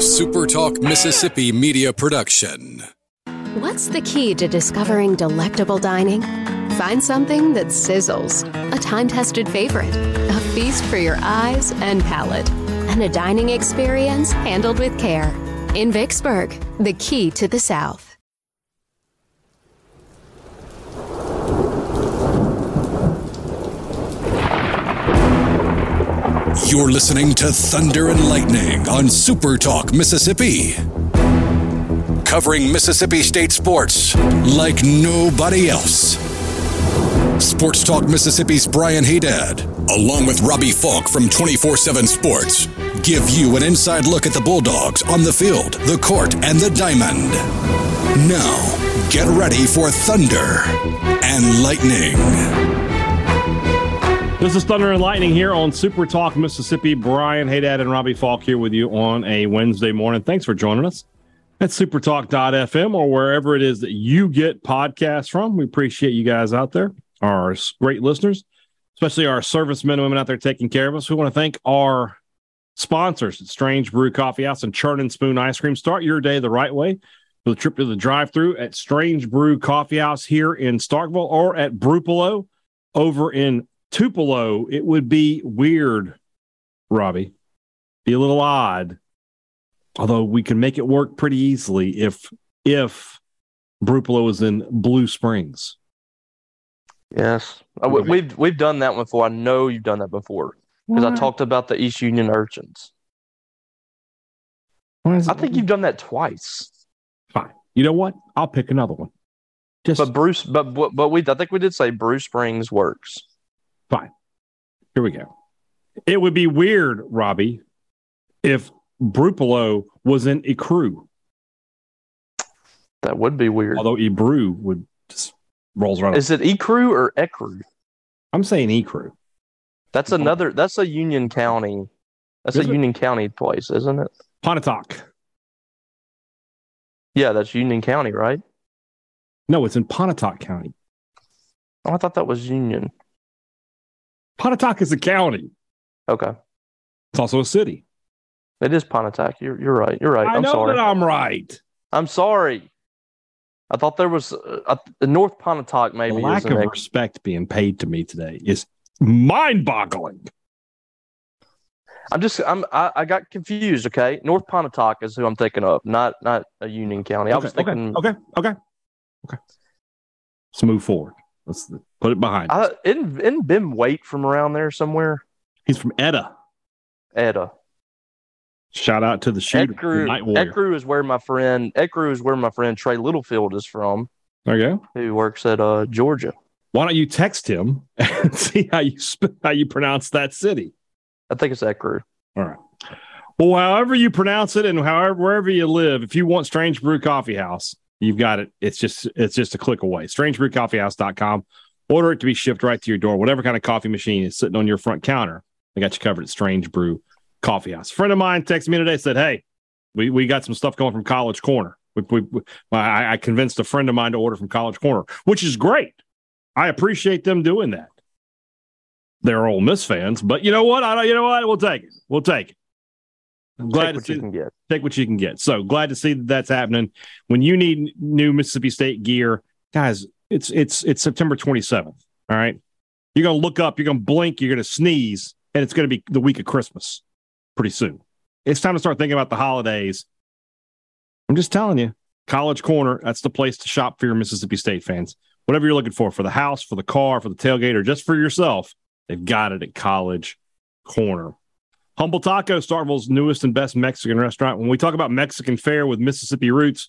SuperTalk Mississippi media production. What's the key to discovering delectable dining? Find something that sizzles, a time tested favorite, a feast for your eyes and palate, and a dining experience handled with care. In Vicksburg, the key to the South. You're listening to Thunder and Lightning on Super Talk Mississippi. Covering Mississippi State sports like nobody else. Sports Talk Mississippi's Brian Hadad, along with Robbie Faulk from 24 7 Sports, give you an inside look at the Bulldogs on the field, the court, and the diamond. Now, get ready for Thunder and Lightning. This is Thunder and Lightning here on Super Talk Mississippi. Brian Hadad and Robbie Faulk here with you on a Wednesday morning. Thanks for joining us at supertalk.fm or wherever it is that you get podcasts from. We appreciate you guys out there, our great listeners, especially our servicemen and women out there taking care of us. We want to thank our sponsors at Strange Brew Coffee House and Churn and Spoon Ice Cream. Start your day the right way with a trip to the drive through at Strange Brew Coffee House here in Starkville or at Brupolo over in Tupelo, it would be weird, Robbie, be a little odd. Although we can make it work pretty easily if if Brupolo is in Blue Springs. Yes, uh, we've we've done that one before. I know you've done that before because I talked about the East Union urchins. I think you've done that twice. Fine. You know what? I'll pick another one. Just but Bruce, but but we I think we did say Bruce Springs works. Fine. Here we go. It would be weird, Robbie, if Brupolo was in Ecru. That would be weird. Although Ebru would just rolls around. Is it Ecru or Ecru? I'm saying Ecru. That's another. That's a Union County. That's is a it? Union County place, isn't it? Pontotoc. Yeah, that's Union County, right? No, it's in Pontotoc County. Oh, I thought that was Union. Pontotoc is a county. Okay. It's also a city. It is Pontotoc. You're you're right. You're right. I I'm know sorry. that I'm right. I'm sorry. I thought there was uh, a, a North Pontotoc. Maybe the lack of respect being paid to me today is mind-boggling. I'm just I'm I, I, got confused. Okay, North Pontotoc is who I'm thinking of, not not a Union County. I okay, was thinking. Okay, okay, okay, okay. Let's move forward. Let's put it behind. Uh, isn't, isn't Ben Waite from around there somewhere? He's from Etta. Etta. Shout out to the shooter. Ecru is where my friend Ecru is where my friend Trey Littlefield is from. There you go. Who works at uh, Georgia. Why don't you text him and see how you sp- how you pronounce that city? I think it's Ecru. All right. Well, however you pronounce it, and however wherever you live, if you want Strange Brew Coffee House, You've got it. It's just it's just a click away. StrangeBrewCoffeehouse.com. Order it to be shipped right to your door. Whatever kind of coffee machine is sitting on your front counter, they got you covered at Strange Brew Coffee House. A friend of mine texted me today said, "Hey, we, we got some stuff going from College Corner. We, we, we I, I convinced a friend of mine to order from College Corner, which is great. I appreciate them doing that. They're Ole Miss fans, but you know what? I you know what? We'll take it. We'll take it. I'm glad take to see you can get. Take what you can get. So glad to see that that's happening. When you need new Mississippi State gear, guys, it's it's it's September 27th. All right, you're gonna look up, you're gonna blink, you're gonna sneeze, and it's gonna be the week of Christmas pretty soon. It's time to start thinking about the holidays. I'm just telling you, College Corner, that's the place to shop for your Mississippi State fans. Whatever you're looking for, for the house, for the car, for the tailgate, or just for yourself, they've got it at College Corner. Humble Taco, Starkville's newest and best Mexican restaurant. When we talk about Mexican fare with Mississippi roots,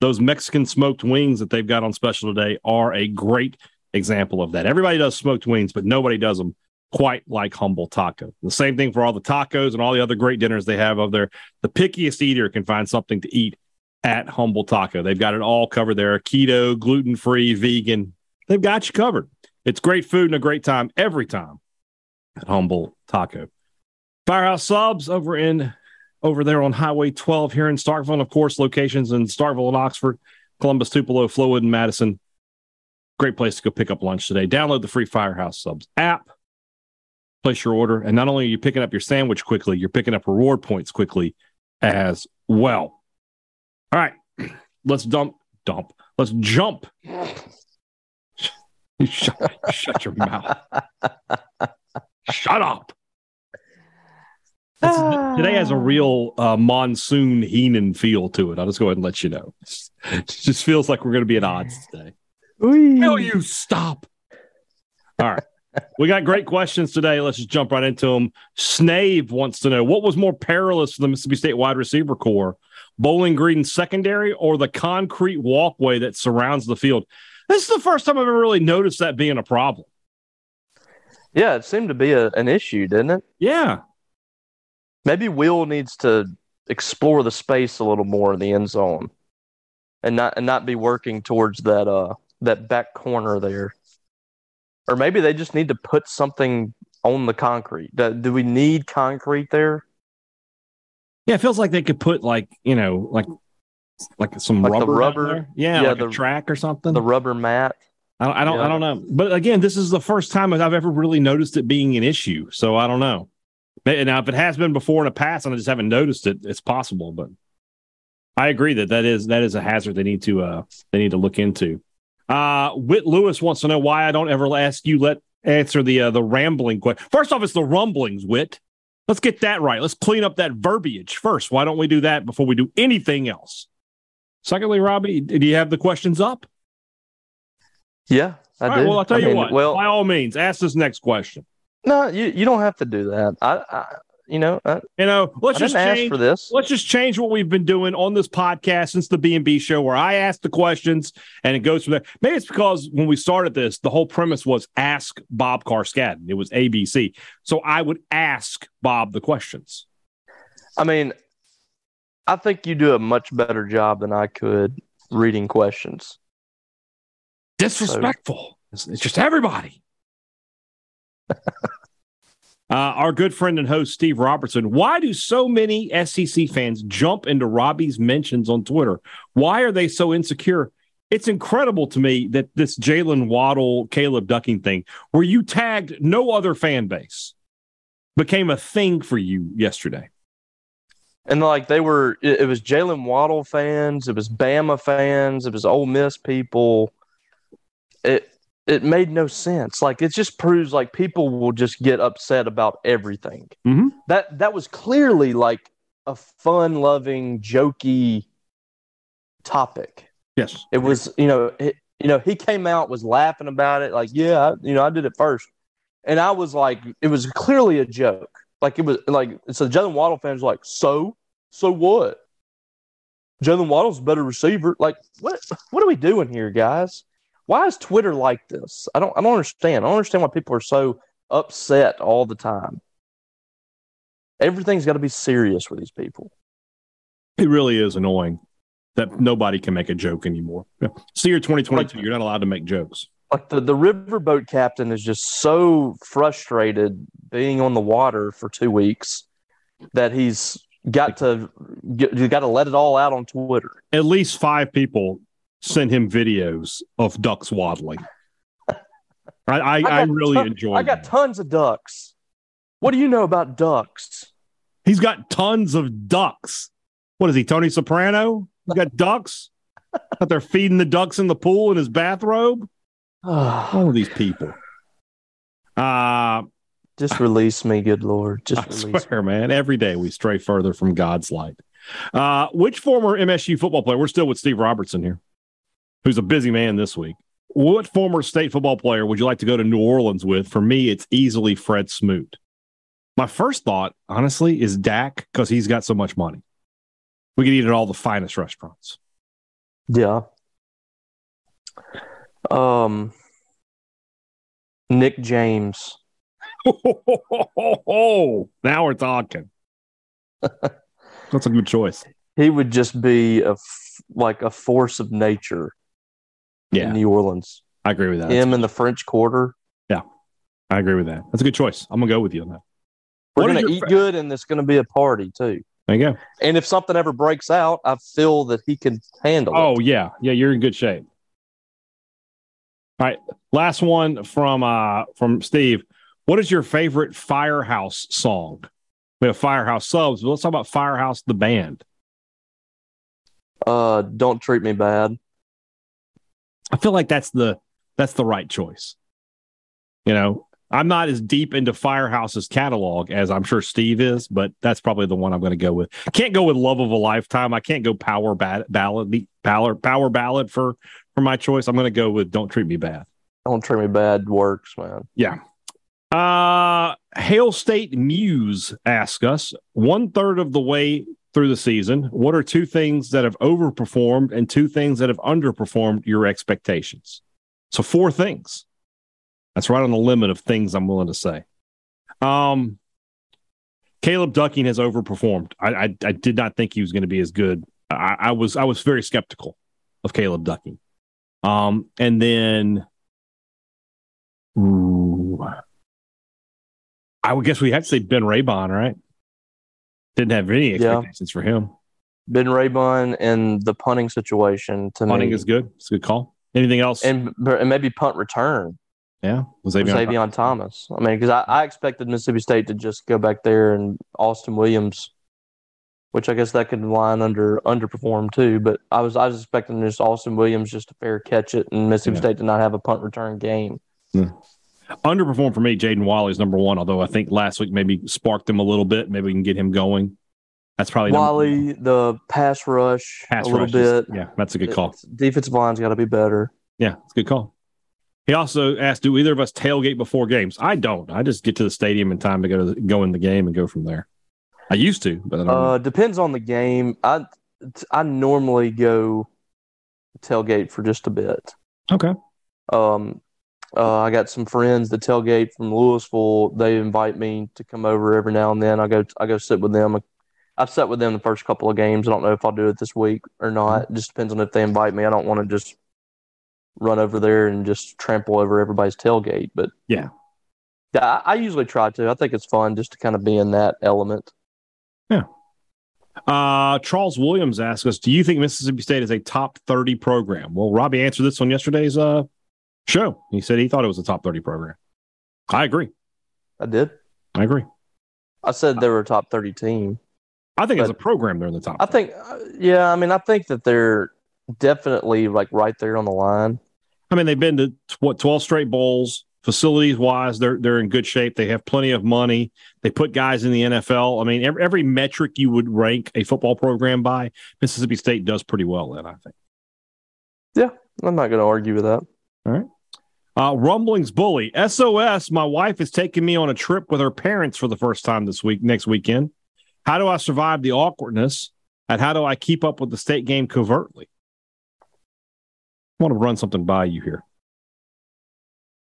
those Mexican smoked wings that they've got on special today are a great example of that. Everybody does smoked wings, but nobody does them quite like Humble Taco. The same thing for all the tacos and all the other great dinners they have over there. The pickiest eater can find something to eat at Humble Taco. They've got it all covered there keto, gluten free, vegan. They've got you covered. It's great food and a great time every time at Humble Taco. Firehouse Subs over in over there on Highway 12 here in Starkville, and of course, locations in Starkville and Oxford, Columbus, Tupelo, Flowood, and Madison. Great place to go pick up lunch today. Download the free Firehouse Subs app, place your order, and not only are you picking up your sandwich quickly, you're picking up reward points quickly as well. All right, let's dump, dump. Let's jump. shut, shut your mouth. shut up. Today has a real uh, monsoon Heenan feel to it. I'll just go ahead and let you know. It just feels like we're going to be at odds today. Will you stop? All right. We got great questions today. Let's just jump right into them. Snave wants to know what was more perilous for the Mississippi State wide receiver corps, Bowling Green secondary or the concrete walkway that surrounds the field? This is the first time I've ever really noticed that being a problem. Yeah, it seemed to be a, an issue, didn't it? Yeah. Maybe Will needs to explore the space a little more in the end zone and not and not be working towards that uh that back corner there. Or maybe they just need to put something on the concrete. Do, do we need concrete there? Yeah, it feels like they could put like you know like like some Like rubber, rubber- yeah, yeah, like the- a track or something. The rubber mat. I don't, I don't, I don't know. But again, this is the first time I've ever really noticed it being an issue. So I don't know. Now, if it has been before in the past and I just haven't noticed it, it's possible. But I agree that that is that is a hazard they need to uh they need to look into. Uh, Whit Lewis wants to know why I don't ever ask you let answer the uh, the rambling question. First off, it's the rumblings, Whit. Let's get that right. Let's clean up that verbiage first. Why don't we do that before we do anything else? Secondly, Robbie, do you have the questions up? Yeah, I All right, do. well, I'll tell I you mean, what. Well, by all means, ask this next question. No, you, you don't have to do that. I, I you know, I, You know, let's just change. for this. Let's just change what we've been doing on this podcast since the B and B show, where I ask the questions and it goes from there. Maybe it's because when we started this, the whole premise was ask Bob Carskadon. It was ABC, so I would ask Bob the questions. I mean, I think you do a much better job than I could reading questions. Disrespectful. It's, it's just everybody. Uh, our good friend and host Steve Robertson. Why do so many SEC fans jump into Robbie's mentions on Twitter? Why are they so insecure? It's incredible to me that this Jaylen Waddle, Caleb Ducking thing, where you tagged no other fan base, became a thing for you yesterday. And like they were, it, it was Jaylen Waddle fans, it was Bama fans, it was Ole Miss people. It it made no sense. Like it just proves like people will just get upset about everything. Mhm. That that was clearly like a fun-loving, jokey topic. Yes. It was, you know, it, you know, he came out was laughing about it, like, yeah, I, you know, I did it first, and I was like, it was clearly a joke. Like it was like so. Jaylen Waddle fans like, so, so what? Jaylen Waddle's a better receiver. Like, what? What are we doing here, guys? Why is Twitter like this? I don't. I don't understand. I don't understand why people are so upset all the time. Everything's got to be serious with these people. It really is annoying that nobody can make a joke anymore. See, you're 2022, Like- you're not allowed to make jokes. like the, the riverboat captain is just so frustrated being on the water for two weeks that he's got to get, you got to let it all out on Twitter. At least five people send him videos of ducks waddling. I, I, I, got really ton- enjoy I got that. tons of ducks. What do you know about ducks? He's got tons of ducks. What is he, Tony Soprano? He got ducks? Out there feeding the ducks in the pool in his bathrobe? All of these people. Uh, just release me, good Lord. Just I release me. swear, man, every day we stray further from God's light. Uh, which former MSU football player? We're still with Steve Robertson here, who's a busy man this week. What former state football player would you like to go to New Orleans with? For me, it's easily Fred Smoot. My first thought, honestly, is Dak because he's got so much money. We could eat at all the finest restaurants. Yeah. Um, Nick James. now we're talking. That's a good choice. He would just be a f- like a force of nature Yeah, in New Orleans. I agree with that. Him in the French Quarter. Yeah, I agree with that. That's a good choice. I'm gonna go with you on that. We're is gonna eat fa- good, and it's gonna be a party too. There you go. And if something ever breaks out, I feel that he can handle it. Oh yeah, yeah, you're in good shape. All right, last one from uh from Steve. What is your favorite Firehouse song? We have Firehouse subs, but let's talk about Firehouse the band. Uh, don't treat me bad. I feel like that's the that's the right choice. You know, I'm not as deep into Firehouse's catalog as I'm sure Steve is, but that's probably the one I'm going to go with. I Can't go with Love of a Lifetime. I can't go power ballad, ballad, power power ballad for for my choice. I'm going to go with Don't Treat Me Bad. Don't treat me bad works, man. Yeah. Uh, Hail State Muse ask us one third of the way through the season, what are two things that have overperformed and two things that have underperformed your expectations? So four things. That's right on the limit of things I'm willing to say. Um, Caleb Ducking has overperformed. I, I, I did not think he was going to be as good. I, I, was I was very skeptical of Caleb Ducking. Um, and then, ooh, I would guess we have to say Ben Raybon, right? Didn't have any expectations yeah. for him. Ben Raybon and the punting situation to punting me. is good. It's a good call. Anything else? And, and maybe punt return. Yeah, was Zavion Thomas. I mean, because I, I expected Mississippi State to just go back there and Austin Williams, which I guess that could line under underperform too. But I was I was expecting just Austin Williams just to fair catch it and Mississippi yeah. State to not have a punt return game. Yeah. Underperformed for me, Jaden Walley's number one, although I think last week maybe sparked him a little bit. Maybe we can get him going. That's probably Walley, the pass rush pass a little bit. Yeah, that's a good call. Defensive line's got to be better. Yeah, it's a good call. He also asked, "Do either of us tailgate before games?" I don't. I just get to the stadium in time to go to the, go in the game and go from there. I used to, but uh, depends on the game. I I normally go tailgate for just a bit. Okay. Um, uh, I got some friends that tailgate from Louisville. They invite me to come over every now and then. I go I go sit with them. I've sat with them the first couple of games. I don't know if I'll do it this week or not. It just depends on if they invite me. I don't want to just run over there and just trample over everybody's tailgate. But yeah, I, I usually try to. I think it's fun just to kind of be in that element. Yeah. Uh, Charles Williams asks us, "Do you think Mississippi State is a top thirty program?" Well, Robbie answered this on yesterday's uh, show. He said he thought it was a top 30 program. I agree. I did. I agree. I said they were a top 30 team. I think as a program, they're in the top. I think, uh, yeah, I mean, I think that they're definitely like right there on the line. I mean, they've been to what 12 straight bowls. Facilities wise, they're they're in good shape. They have plenty of money. They put guys in the NFL. I mean, every, every metric you would rank a football program by, Mississippi State does pretty well in. I think. Yeah, I'm not going to argue with that. All right. Uh, Rumblings Bully. SOS, my wife is taking me on a trip with her parents for the first time this week, next weekend. How do I survive the awkwardness? And how do I keep up with the state game covertly? I want to run something by you here.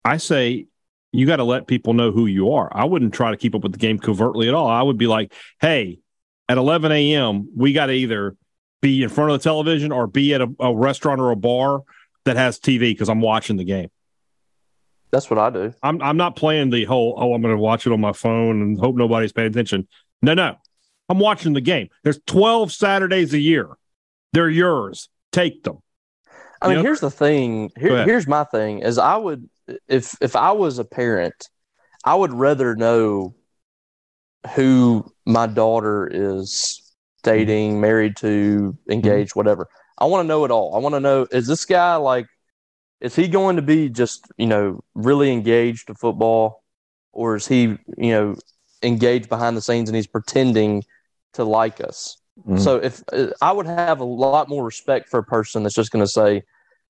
I say you got to let people know who you are. I wouldn't try to keep up with the game covertly at all. I would be like, hey, at 11 a.m., we got to either be in front of the television or be at a, a restaurant or a bar that has TV because I'm watching the game. That's what I do. I'm I'm not playing the whole oh I'm going to watch it on my phone and hope nobody's paying attention. No, no. I'm watching the game. There's 12 Saturdays a year. They're yours. Take them. I mean, here's the thing. Here, here's my thing is I would if if I was a parent, I would rather know who my daughter is dating, married to, engaged, mm-hmm. whatever. I want to know it all. I want to know is this guy like is he going to be just you know really engaged to football, or is he you know engaged behind the scenes and he's pretending to like us? Mm-hmm. So if I would have a lot more respect for a person that's just going to say,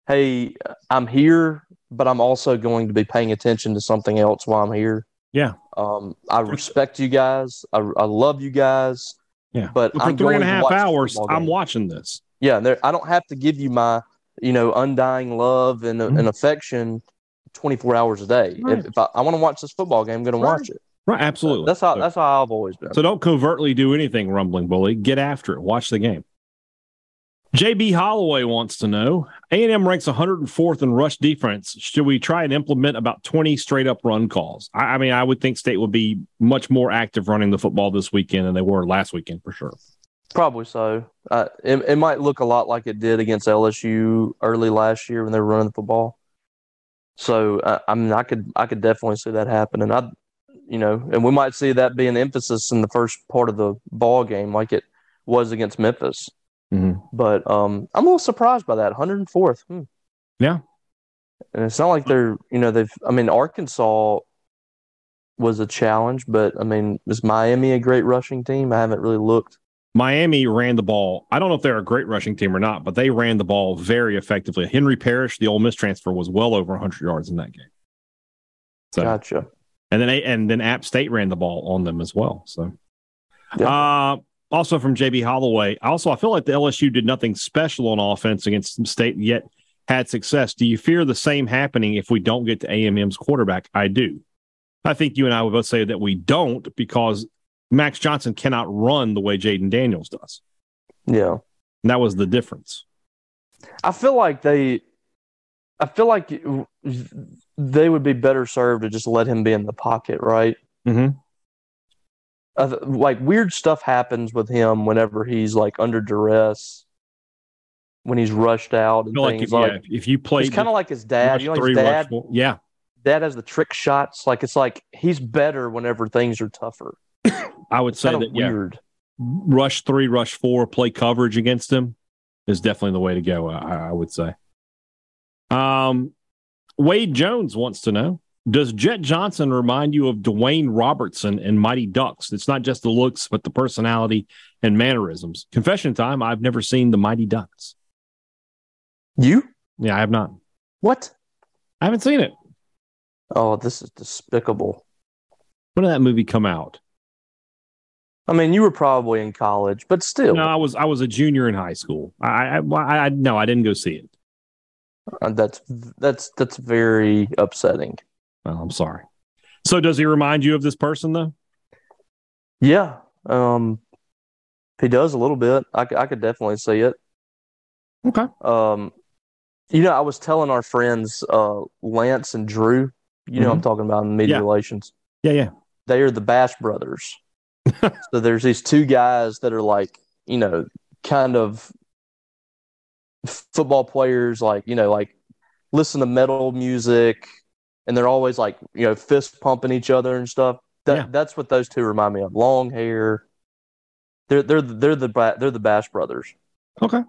"Hey, I'm here, but I'm also going to be paying attention to something else while I'm here." Yeah. Um, I respect you guys. I, I love you guys. Yeah. But for I'm three and a half hours, I'm watching this. Yeah. I don't have to give you my you know, undying love and, mm-hmm. and affection 24 hours a day. Right. If, if, I, I want to watch this football game, I'm going right. to watch it. Right, absolutely. That's how so, that's how I've always been. So don't covertly do anything, rumbling bully. Get after it. Watch the game. JB Holloway wants to know: A&M ranks 104th in rush defense. Should we try and implement about 20 straight up run calls? I, I mean, I would think State would be much more active running the football this weekend than they were last weekend for sure. Probably so. Uh, it, it might look a lot like it did against LSU early last year when they were running the football. So uh, I mean, I could I could definitely see that happening. I, you know, and we might see that be an emphasis in the first part of the ball game, like it was against Memphis. Mhm. But um, I'm a little surprised by that 104th. Hmm. Yeah. and it's not like they're you know they've. I mean, Arkansas was a challenge, but I mean, is Miami a great rushing team? I haven't really looked. Miami ran the ball. I don't know if they're a great rushing team or not, but they ran the ball very effectively. Henry Parrish, the Ole Miss transfer, was well over 100 yards in that game. So, Gotcha. and then and then App State ran the ball on them as well. So, Yeah. uh, also from JB Holloway. Also, I feel like the LSU did nothing special on offense against State yet had success. Do you fear the same happening if we don't get to AMM's quarterback? I do. I think you and I would both say that we don't because Max Johnson cannot run the way Jayden Daniels does. Yeah. And that was the difference. I feel like they, I feel like they would be better served to just let him be in the pocket, right? Mm-hmm. Uh, like weird stuff happens with him whenever he's like under duress, when he's rushed out and feel like things if, yeah, like. if you play He's kind of like his dad. You know, his three, dad, yeah, dad has the trick shots. Like it's like he's better whenever things are tougher. I would say that of yeah, rush three, rush four, play coverage against him is definitely the way to go. I, I would say. Um, Wade Jones wants to know: Does Jett Johnson remind you of Dwayne Robertson and Mighty Ducks? It's not just the looks, but the personality and mannerisms. Confession time: I've never seen the Mighty Ducks. You Yeah, I have not. what? I haven't seen it. Oh, this is despicable. When did that movie come out? I mean, you were probably in college, but still, No, I was I was a junior in high school. I I, I, no, I didn't go see it. uh, that's that's that's very upsetting. Well, I'm sorry. So does he remind you of this person though? Yeah, um, he does a little bit. I, I could definitely see it. Okay. Um, you know, I was telling our friends, uh, Lance and Drew. You know, I'm talking about in media Yeah. relations. Yeah, yeah. They are the Bash brothers. so there's these two guys that are like, you know, kind of football players, like you know, like listen to metal music, and they're always like, you know, fist pumping each other and stuff. That Yeah. that's what those two remind me of. Long hair. They're they're they're the they're the Bash brothers. Okay.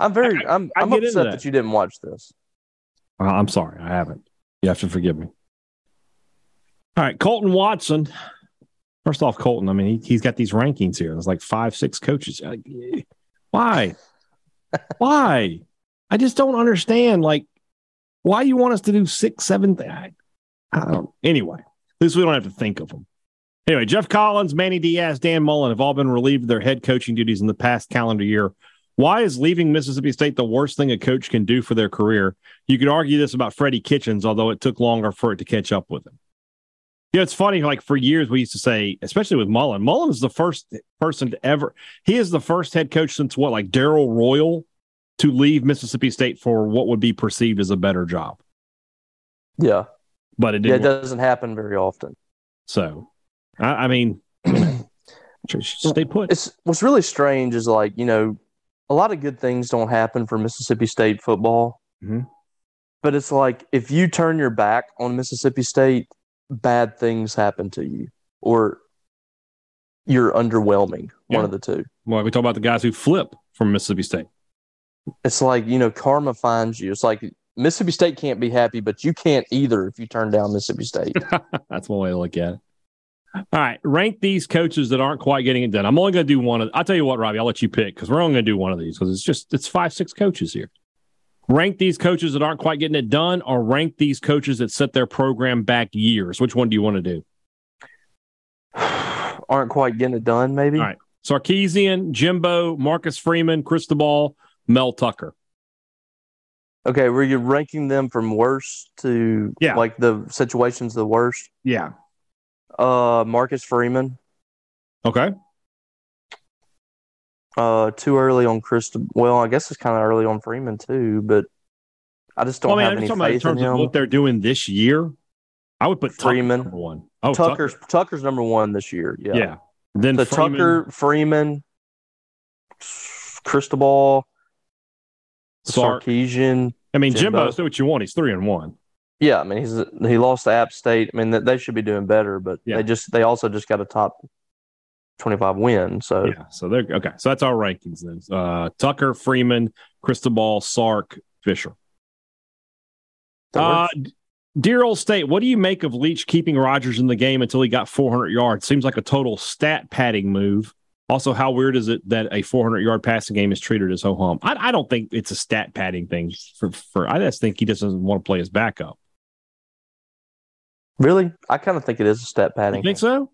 I'm very I'm I I'm upset that. that. you didn't watch this. I'm sorry, I haven't. You have to forgive me. All right, Colton Watson. First off, Colton. I mean, he, he's got these rankings here. There's like five, six coaches. Like, why? why? I just don't understand. Like, why you want us to do six, seven? Th- I, I don't. Anyway, at least we don't have to think of them. Anyway, Geoff Collins, Manny Diaz, Dan Mullen have all been relieved of their head coaching duties in the past calendar year. Why is leaving Mississippi State the worst thing a coach can do for their career? You could argue this about Freddie Kitchens, although it took longer for it to catch up with him. You know, it's funny. Like for years, we used to say, especially with Mullen, Mullen is the first person to ever. He is the first head coach since what, like Darrell Royal, to leave Mississippi State for what would be perceived as a better job. Yeah, But it yeah, it doesn't happen very often. So, I, I mean, stay put. It's what's really strange is like you know, a lot of good things don't happen for Mississippi State football. Mhm. But it's like if you turn your back on Mississippi State, bad things happen to you, or you're underwhelming. Yeah. One of the two. Well, we talk about the guys who flip from Mississippi State. It's like you know, karma finds you. It's like Mississippi State can't be happy, but you can't either if you turn down Mississippi State. That's one way to look at it. All right, rank these coaches that aren't quite getting it done. I'm only going to do one of. I'll tell you what, Robbie. I'll let you pick because we're only going to do one of these because it's just it's five, six coaches here. Rank these coaches that aren't quite getting it done, or rank these coaches that set their program back years. Which one do you want to do? Aren't quite getting it done. Maybe. All right. Sarkisian, Jimbo, Marcus Freeman, Cristobal, Mel Tucker. Okay, were you ranking them from worst to Yeah. like the situations the worst? Yeah. Uh, Marcus Freeman. Okay. Uh, too early on Chris. Well, I guess it's kind of early on Freeman too, but I just don't Well, I mean, have any just about in faith in of him. what they're doing this year. I would put Tucker Freeman. number one. Oh, Tucker's Tucker's number one this year. Yeah. Yeah. Then So Freeman, Tucker, Freeman, Cristobal, Sark. Sarkisian. I mean, Jimbo. Jimbo. Say what you want. He's three and one. Yeah, I mean he's he lost to App State. I mean they should be doing better, but Yeah. they just they also just got a top 25 win. So Yeah, so they're okay. So that's our rankings then. Uh, Tucker, Freeman, Cristobal, Sark, Fisher. Uh, dear old state, what do you make of Leach keeping Rogers in the game until he got 400 yards? Seems like a total stat padding move. Also, how weird is it that a 400 yard passing game is treated as ho hum? I, I don't think it's a stat padding thing. For, for I just think he doesn't want to play his backup. really, I kind of think it is a You padding. think so?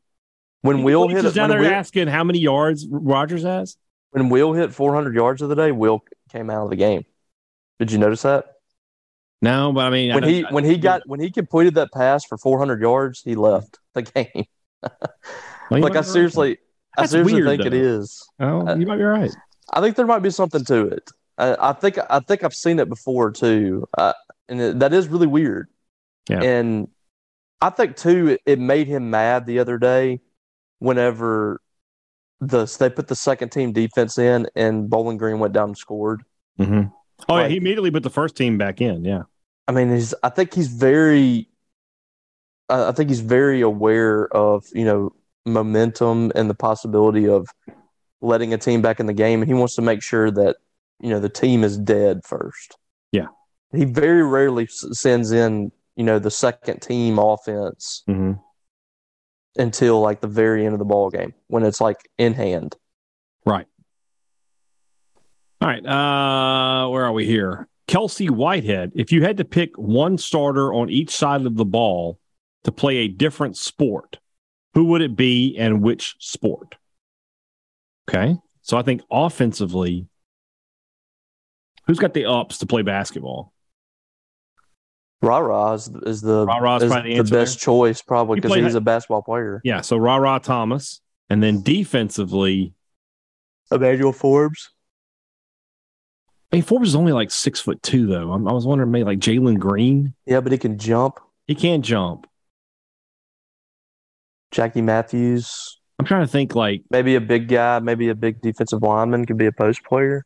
When Will hit it, down there Will, asking how many yards Rogers has. when Will hit 400 yards of the day, Will came out of the game. Did you notice that? No, but I mean, When I- he when he got when he completed that pass for 400 yards, he left the game. Well, like I seriously, I seriously weird, think it though. is. Oh, you might be right. I think there might be something to it. I, I think I think I've seen it before too, uh, and it, that is really weird. Yeah. And I think too, it, it made him mad the other day whenever the they put the second team defense in and Bowling Green went down and scored. Mm-hmm. Oh, yeah, he immediately put the first team back in. Yeah. I mean, he's I think he's very, I I think he's very aware of you know momentum and the possibility of letting a team back in the game, and he wants to make sure that you know the team is dead first. Yeah. he very rarely s- sends in you know the second team offense Mm-hmm. Until like the very end of the ball game when it's like in hand. Right. All right. Uh, where are we here? Kelsey Whitehead. If you had to pick one starter on each side of the ball to play a different sport, who would it be and which sport? Okay. So I think offensively, who's got the ups to play basketball? Ra Ra is, is the Ra-Ra's is probably the the answer best choice probably because play- he's a basketball player. Yeah. So Ra Ra Thomas. And then defensively, Emmanuel Forbes. I mean, Forbes is only like six foot two, though. I'm, I was wondering maybe like Jalen Green. Yeah, but he can jump. He can't jump. Jackie Matthews. I'm trying to think like maybe a big guy, maybe a big defensive lineman could be a post player.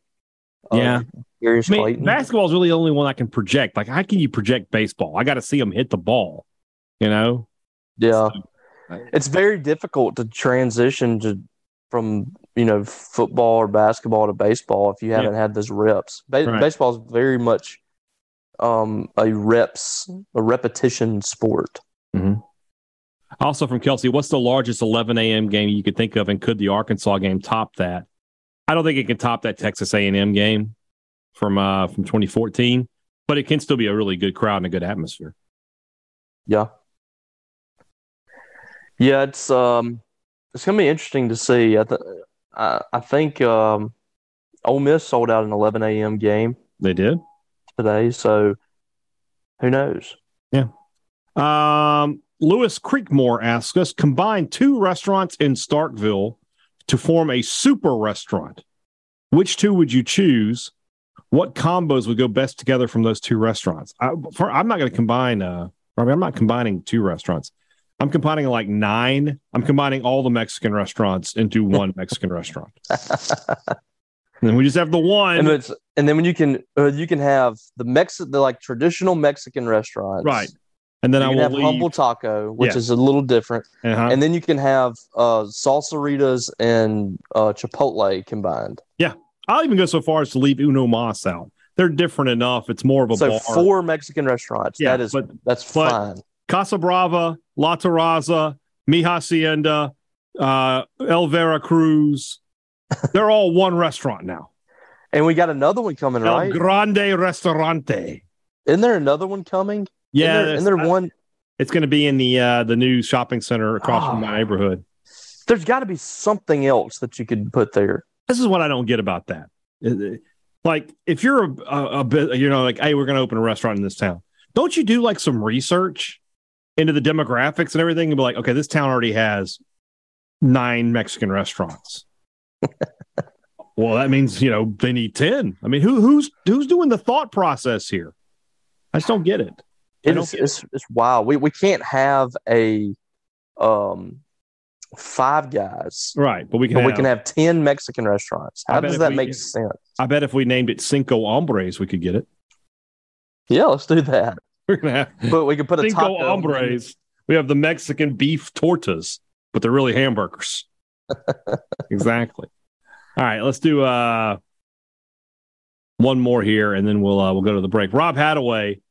Yeah. Um, Darius I mean, Clayton. basketball is really the only one I can project. Like, how can you project baseball? I got to see them hit the ball. You know? yeah. So, It's very difficult to transition to from, you know, football or basketball to baseball if you haven't had those reps. Ba- Right. Baseball is very much um, a reps, a repetition sport. also from Kelsey, what's the largest 11 a.m. game you could think of, and could the Arkansas game top that? I don't think it can top that Texas A&M game from uh from 2014, but it can still be a really good crowd and a good atmosphere. Yeah. Yeah, it's um it's gonna be interesting to see. I th- I, I think um Ole Miss sold out an eleven AM game They did. today, so who knows? Yeah. Um, Lewis Creekmore asks us combine two restaurants in Starkville to form a super restaurant. Which two would you choose? What combos would go best together from those two restaurants? I, for, I'm not going to combine. Uh, I mean, I'm not combining two restaurants. I'm combining like nine. I'm combining all the Mexican restaurants into one Mexican restaurant. And then we just have the one. and it's and then when you can uh, you can have the Mex the like traditional Mexican restaurants, right. And then You I will have leave. humble taco, which Yeah. is a little different, Uh-huh. and then you can have uh, salsaritas and uh, chipotle combined. I'll even go so far as to leave Uno Mas out. They're different enough. It's more of a So bar. four Mexican restaurants. Yeah, that is but- that's but- fine. Casa Brava, La Terraza, Mi Hacienda, uh, El Vera Cruz. They're all one restaurant now. And we got another one coming, El right? Grande Restaurante. Isn't there another one coming? Yeah, Isn't there, isn't there one? it's going to be in the uh, the new shopping center across from Oh. my neighborhood. There's got to be something else that you could put there. This is what I don't get about that. Like, if you're a, a, a bit, you know, like, hey, we're going to open a restaurant in this town, don't you do like some research into the demographics and everything and be like, okay, this town already has nine Mexican restaurants. well, that means you know they need ten. I mean, who who's who's doing the thought process here? I just don't get it. It get it's, it's wild. We we can't have a um five guys, Right, but we can. but have, we can have ten Mexican restaurants. How does that we- make sense? I bet if we named it Cinco Hombres, we could get it. Yeah, let's do that. We're gonna have But we could put a Cinco taco. Hombres. We have the Mexican beef tortas, but they're really hamburgers. exactly. All right, let's do uh one more here, and then we'll uh, we'll go to the break. Rob Hadaway,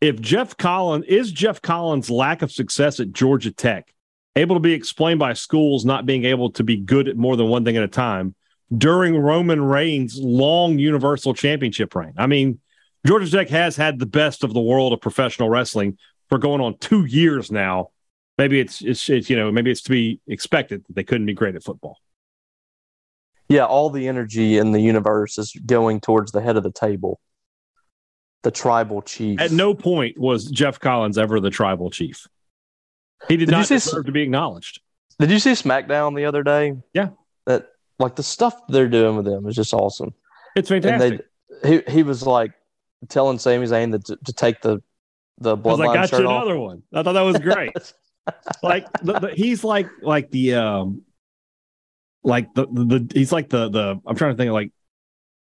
if Geoff Collins is Geoff Collins' lack of success at Georgia Tech able to be explained by schools not being able to be good at more than one thing at a time during Roman Reigns' long Universal Championship reign? I mean, Georgia Tech has had the best of the world of professional wrestling for going on two years now. Maybe it's it's, it's you know maybe it's to be expected that they couldn't be great at football yeah, all the energy in the universe is going towards the head of the table, the tribal chief. At no point was Geoff Collins ever the tribal chief. He did, did not deserve to be acknowledged. Did you see SmackDown the other day? Yeah. That like the stuff they're doing with them is just awesome. It's fantastic. They, he he was like telling Sami Zayn that to, to take the the bloodline I got shirt you off. another one. I thought that was great. like the, the, he's like like the um like the, the, the he's like the the I'm trying to think of like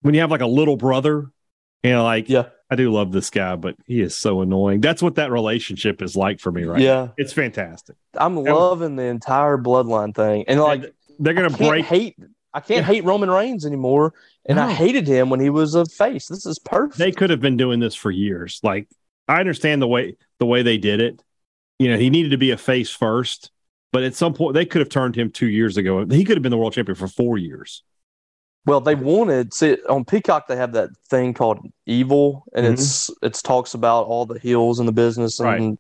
when you have like a little brother, you know, like yeah, I do love this guy, but he is so annoying. That's what that relationship is like for me, right? Yeah, now. it's fantastic. I'm loving the entire bloodline thing, and like and they're gonna break hate. I can't yeah. hate Roman Reigns anymore, and no. I hated him when he was a face. This is perfect. They could have been doing this for years. Like I understand the way the way they did it. You know, he needed to be a face first but at some point, they could have turned him two years ago. He could have been the world champion for four years. Well, they wanted see on Peacock. They have that thing called Evil, and mm-hmm. it's it's talks about all the heels in the business, and right.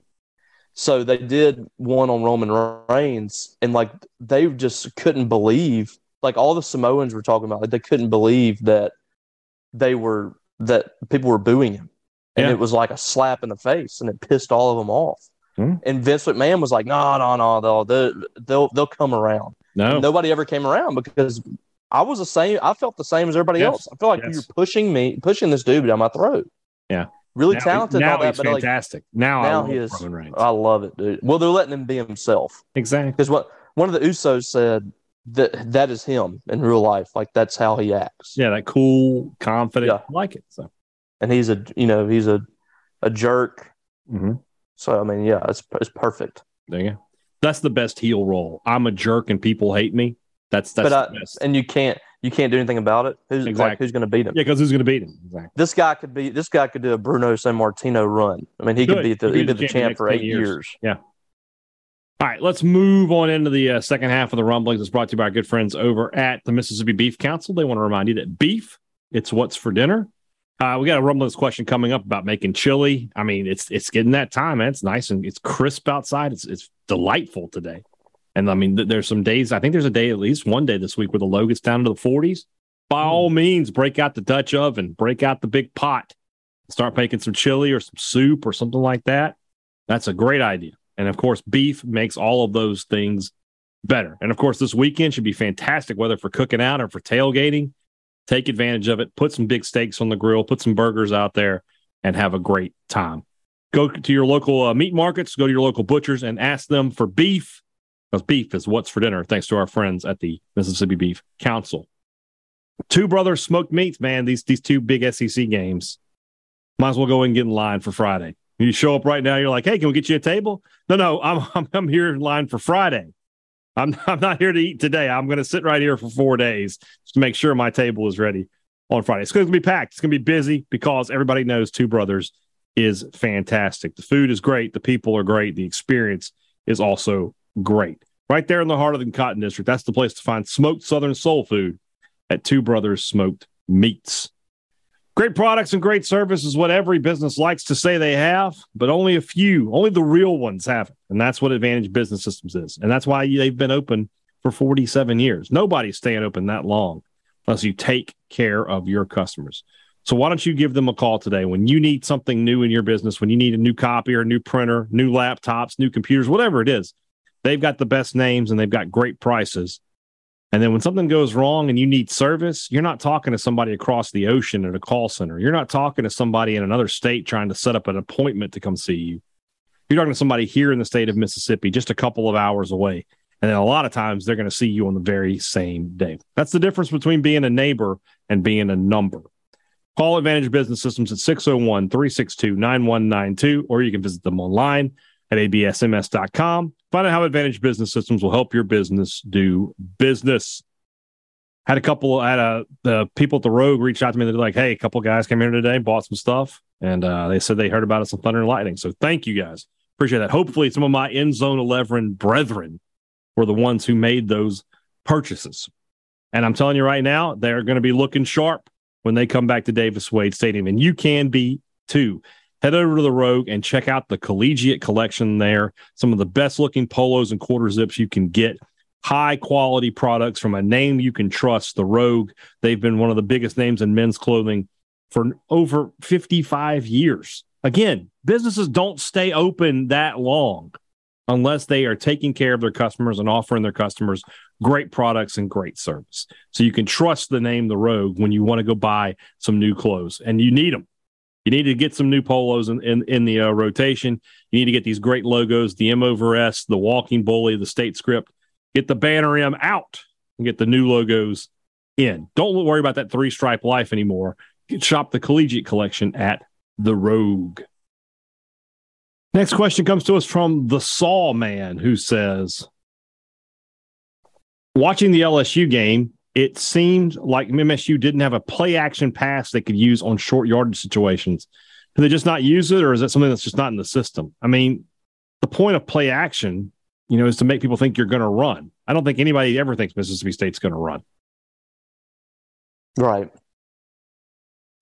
so they did one on Roman Reigns, and like they just couldn't believe, like all the Samoans were talking about, like they couldn't believe that they were that people were booing him, and yeah. it was like a slap in the face, and it pissed all of them off. Hmm? And Vince McMahon was like, "No, no, no, they'll they'll they'll, they'll come around." No, and nobody ever came around because I was the same. I felt the same as everybody yes. else. I feel like yes. you're pushing me, pushing this dude down my throat. Yeah, really now, talented. Now all that, he's fantastic. Like, now, now he is. I love it, dude. Well, they're letting him be himself. Exactly. Because what one of the Usos said that that is him in real life. Like that's how he acts. Yeah, that cool, confident. Yeah. I like it. So, and he's a you know he's a a jerk. Mm-hmm. So I mean, yeah, it's it's perfect. There you go. That's the best heel role. I'm a jerk and people hate me. That's that's but I, and you can't you can't do anything about it. Who's exactly. like who's going to beat him? Yeah, because who's going to beat him? Exactly. This guy could be this guy could do a Bruno Sammartino run. I mean, he could be the he be the, the champ for eight years. years. Yeah. All right, let's move on into the uh, second half of the rumblings. It's brought to you by our good friends over at the Mississippi Beef Council. They want to remind you that beef, it's what's for dinner. Uh, we got a rumblings question coming up about making chili. I mean, it's it's getting that time, man. It's nice and it's crisp outside. It's it's delightful today. And I mean, th- there's some days. I think there's a day, at least one day this week, where the low gets down to the 40s. By all means, break out the Dutch oven, break out the big pot, start making some chili or some soup or something like that. That's a great idea. And of course, beef makes all of those things better. And of course, this weekend should be fantastic, whether for cooking out or for tailgating. Take advantage of it. Put some big steaks on the grill, put some burgers out there, and have a great time. Go to your local uh, meat markets, go to your local butchers, and ask them for beef because beef is what's for dinner, thanks to our friends at the Mississippi Beef Council. Two brothers smoked meats, man. These these two big SEC games. Might as well go and get in line for Friday. You show up right now, you're like, hey, can we get you a table? No, no, I'm I'm, I'm here in line for Friday. I'm I'm not here to eat today. I'm going to sit right here for four days to make sure my table is ready on Friday. It's going to be packed. It's going to be busy because everybody knows Two Brothers is fantastic. The food is great. The people are great. The experience is also great. Right there in the heart of the Cotton District, that's the place to find smoked Southern soul food at Two Brothers Smoked Meats. Great products and great service is what every business likes to say they have, but only a few, only the real ones have it. And that's what Advantage Business Systems is. And that's why they've been open for 47 years. Nobody's staying open that long unless you take care of your customers. So why don't you give them a call today when you need something new in your business, when you need a new copier, a new printer, new laptops, new computers, whatever it is. They've got the best names and they've got great prices. And then when something goes wrong and you need service, you're not talking to somebody across the ocean at a call center. You're not talking to somebody in another state trying to set up an appointment to come see you. You're talking to somebody here in the state of Mississippi, just a couple of hours away. And then a lot of times they're going to see you on the very same day. That's the difference between being a neighbor and being a number. Call Advantage Business Systems at 601 362 9192, or you can visit them online at absms.com. Find out how Advantage Business Systems will help your business do business. Had a couple, had a the people at the Rogue reached out to me. They're like, "Hey, a couple guys came here today, bought some stuff, and uh, they said they heard about us on Thunder and Lightning. So thank you guys, appreciate that. Hopefully, some of my end zone eleven brethren were the ones who made those purchases. And I'm telling you right now, they're going to be looking sharp when they come back to Davis Wade Stadium, and you can be too. Head over to the Rogue and check out the collegiate collection there. Some of the best looking polos and quarter zips you can get high quality products from a name you can trust, the Rogue. They've been one of the biggest names in men's clothing for over 55 years. Again, businesses don't stay open that long unless they are taking care of their customers and offering their customers great products and great service. So you can trust the name The Rogue when you want to go buy some new clothes and you need them. You need to get some new polos in, in, in the uh, rotation. You need to get these great logos, the M over S, the walking bully, the state script. Get the banner M out and get the new logos in. Don't worry about that three stripe life anymore. Shop the collegiate collection at the Rogue. Next question comes to us from the Saw Man, who says, Watching the LSU game, it seemed like MSU didn't have a play action pass they could use on short yardage situations. Do they just not use it, or is that something that's just not in the system? I mean, the point of play action, you know, is to make people think you're going to run. I don't think anybody ever thinks Mississippi State's going to run. Right.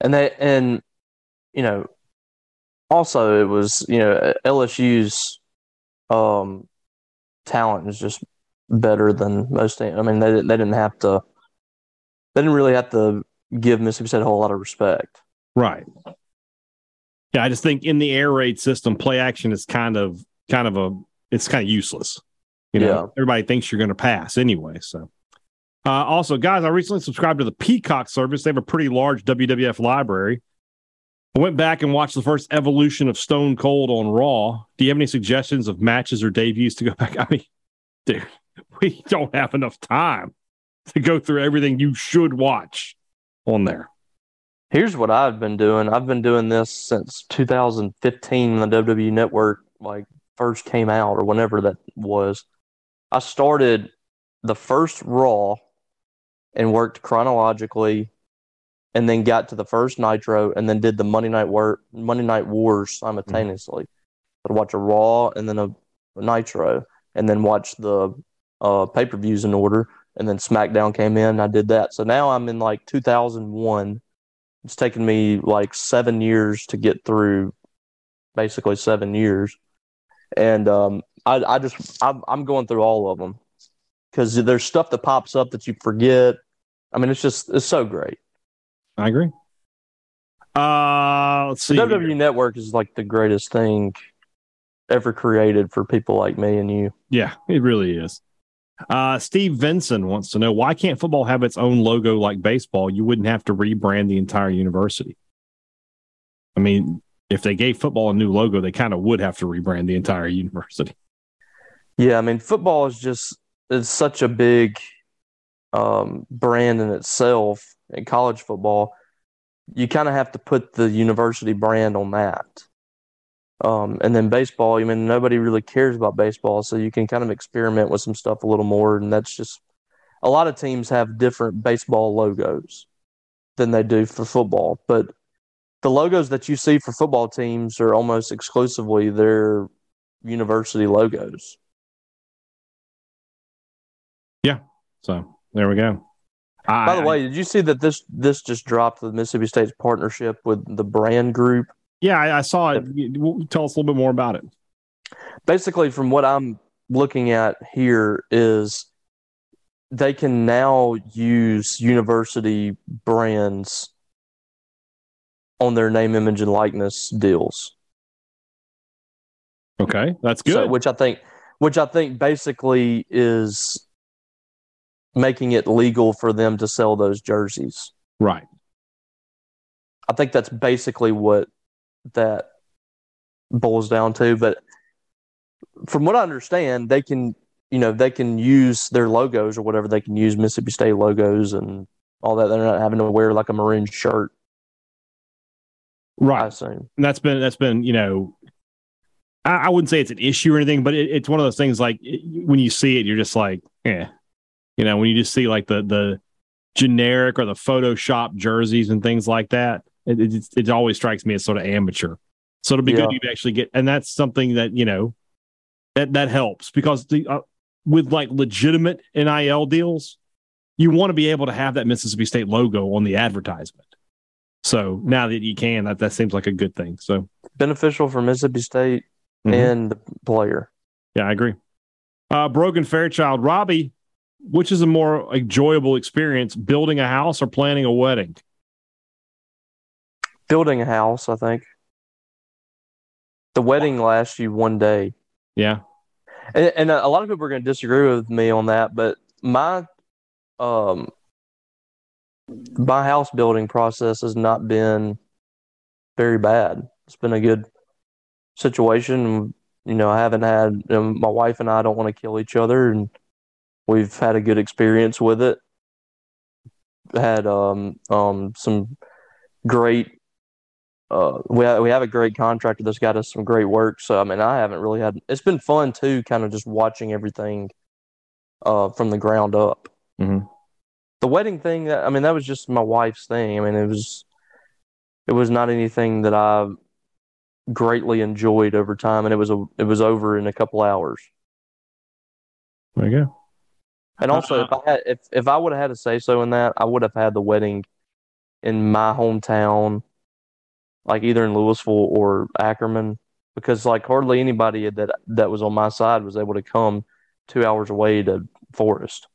And they and you know, also it was you know LSU's um talent is just better than most. I mean, they they didn't have to. They didn't really have to give Mississippi State a whole lot of respect. Right. Yeah, I just think in the air raid system, play action is kind of kind of a it's kind of useless. You know, yeah. everybody thinks you're going to pass anyway. So, uh, also, guys, I recently subscribed to the Peacock service. They have a pretty large WWF library. I went back and watched the first evolution of Stone Cold on Raw. Do you have any suggestions of matches or debuts to go back? I mean, dude, we don't have enough time to go through everything you should watch on there. Here's what I've been doing. I've been doing this since 2015 when the WWE Network like first came out or whenever that was. I started the first Raw and worked chronologically and then got to the first Nitro and then did the Monday Night War Monday Night Wars simultaneously. Mm-hmm. I'd watch a Raw and then a, Nitro and then watch the uh, pay per views in order, and then SmackDown came in. I did that. So now I'm in like 2001. It's taken me like seven years to get through, basically seven years, and um, I, I just I'm, I'm going through all of them because there's stuff that pops up that you forget. I mean, it's just it's so great. I agree. Uh, let's see. The WWE Network is like the greatest thing ever created for people like me and you. Yeah, it really is. Uh, Steve Vinson wants to know why can't football have its own logo like baseball? You wouldn't have to rebrand the entire university. I mean, if they gave football a new logo, they kind of would have to rebrand the entire university. Yeah, I mean, football is just it's such a big um, brand in itself in college football. You kind of have to put the university brand on that. Um, and then baseball, I mean, nobody really cares about baseball, so you can kind of experiment with some stuff a little more. And that's just a lot of teams have different baseball logos than they do for football. But the logos that you see for football teams are almost exclusively their university logos. Yeah. So there we go. By the way, did you see that this this just dropped the Mississippi State's partnership with the Brandr Group? Yeah, I, I saw it. Tell us a little bit more about it. Basically, from what I'm looking at here, is they can now use university brands on their name, image, and likeness deals. Okay, that's good. So, which I think, which I think basically is making it legal for them to sell those jerseys. Right. I think that's basically what that boils down to. But from what I understand, they can, you know, they can use their logos or whatever. They can use Mississippi State logos and all that. They're not having to wear like a maroon shirt. Right. I assume. And that's been, that's been, you know, I, I wouldn't say it's an issue or anything, but it, it's one of those things like it, when you see it, you're just like, yeah, you know, when you just see like the the generic or the Photoshop jerseys and things like that, it, it, it always strikes me as sort of amateur. So it'll be Yeah. good to actually get, and that's something that you know that that helps because the uh, with like legitimate NIL deals, you want to be able to have that Mississippi State logo on the advertisement. So now that you can, that that seems like a good thing. So Beneficial for Mississippi State mhm. and the player. yeah, I agree. Uh, Brogan Fairchild, Robbie, which is a more enjoyable experience, building a house or planning a wedding? Building a house, I think. The wedding lasts you one day. Yeah, And, and a lot of people are going to disagree with me on that, but my um my house building process has not been very bad. It's been a good situation. You know, I haven't had you know, my wife and I don't want to kill each other, and we've had a good experience with it. Had um um some great uh, we ha- we have a great contractor that's got us some great work. So I mean, I haven't really had. It's been fun too, kind of just watching everything uh, from the ground up. Mhm. The wedding thing, that- I mean, that was just my wife's thing. I mean, it was it was not anything that I greatly enjoyed over time, and it was a it was over in a couple hours. there you go. And also, if I had if if I would have had a say so in that, I would have had the wedding in my hometown, like either in Louisville or Ackerman, because like hardly anybody that that was on my side was able to come two hours away to Forest.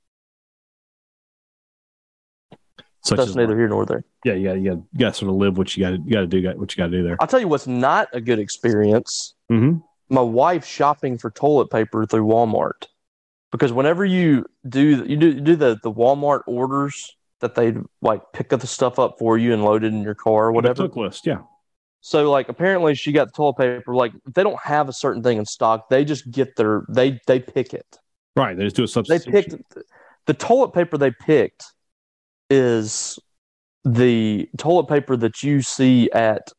Such That's neither here nor there. yeah, you got you got you got to sort of live what you got to you got to do got what you got to do there. I'll tell you what's not a good experience. Mm-hmm. My wife shopping for toilet paper through Walmart, because whenever you do you do you do the the Walmart orders that they like pick up the stuff up for you and load it in your car or whatever. Took list, yeah. So like apparently she got the toilet paper. Like they don't have a certain thing in stock, they just get their they they pick it. Right, they just do a substitution. They picked the toilet paper they picked is the toilet paper that you see at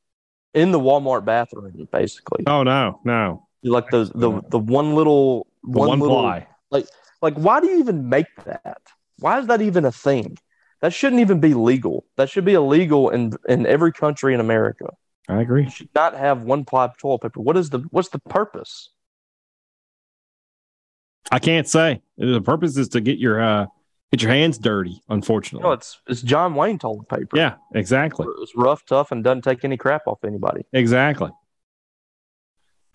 in the Walmart bathroom, basically. Oh no, no, Like the the the one little the one, little ply. like why do you even make that? Why is that even a thing? That shouldn't even be legal. That should be illegal in in every country in America. I agree. You should not have one ply toilet paper. What is the what's the purpose? I can't say the purpose is to get your uh get your hands dirty. Unfortunately, No, it's it's John Wayne toilet paper. yeah, exactly, It's rough, tough, and doesn't take any crap off anybody. exactly.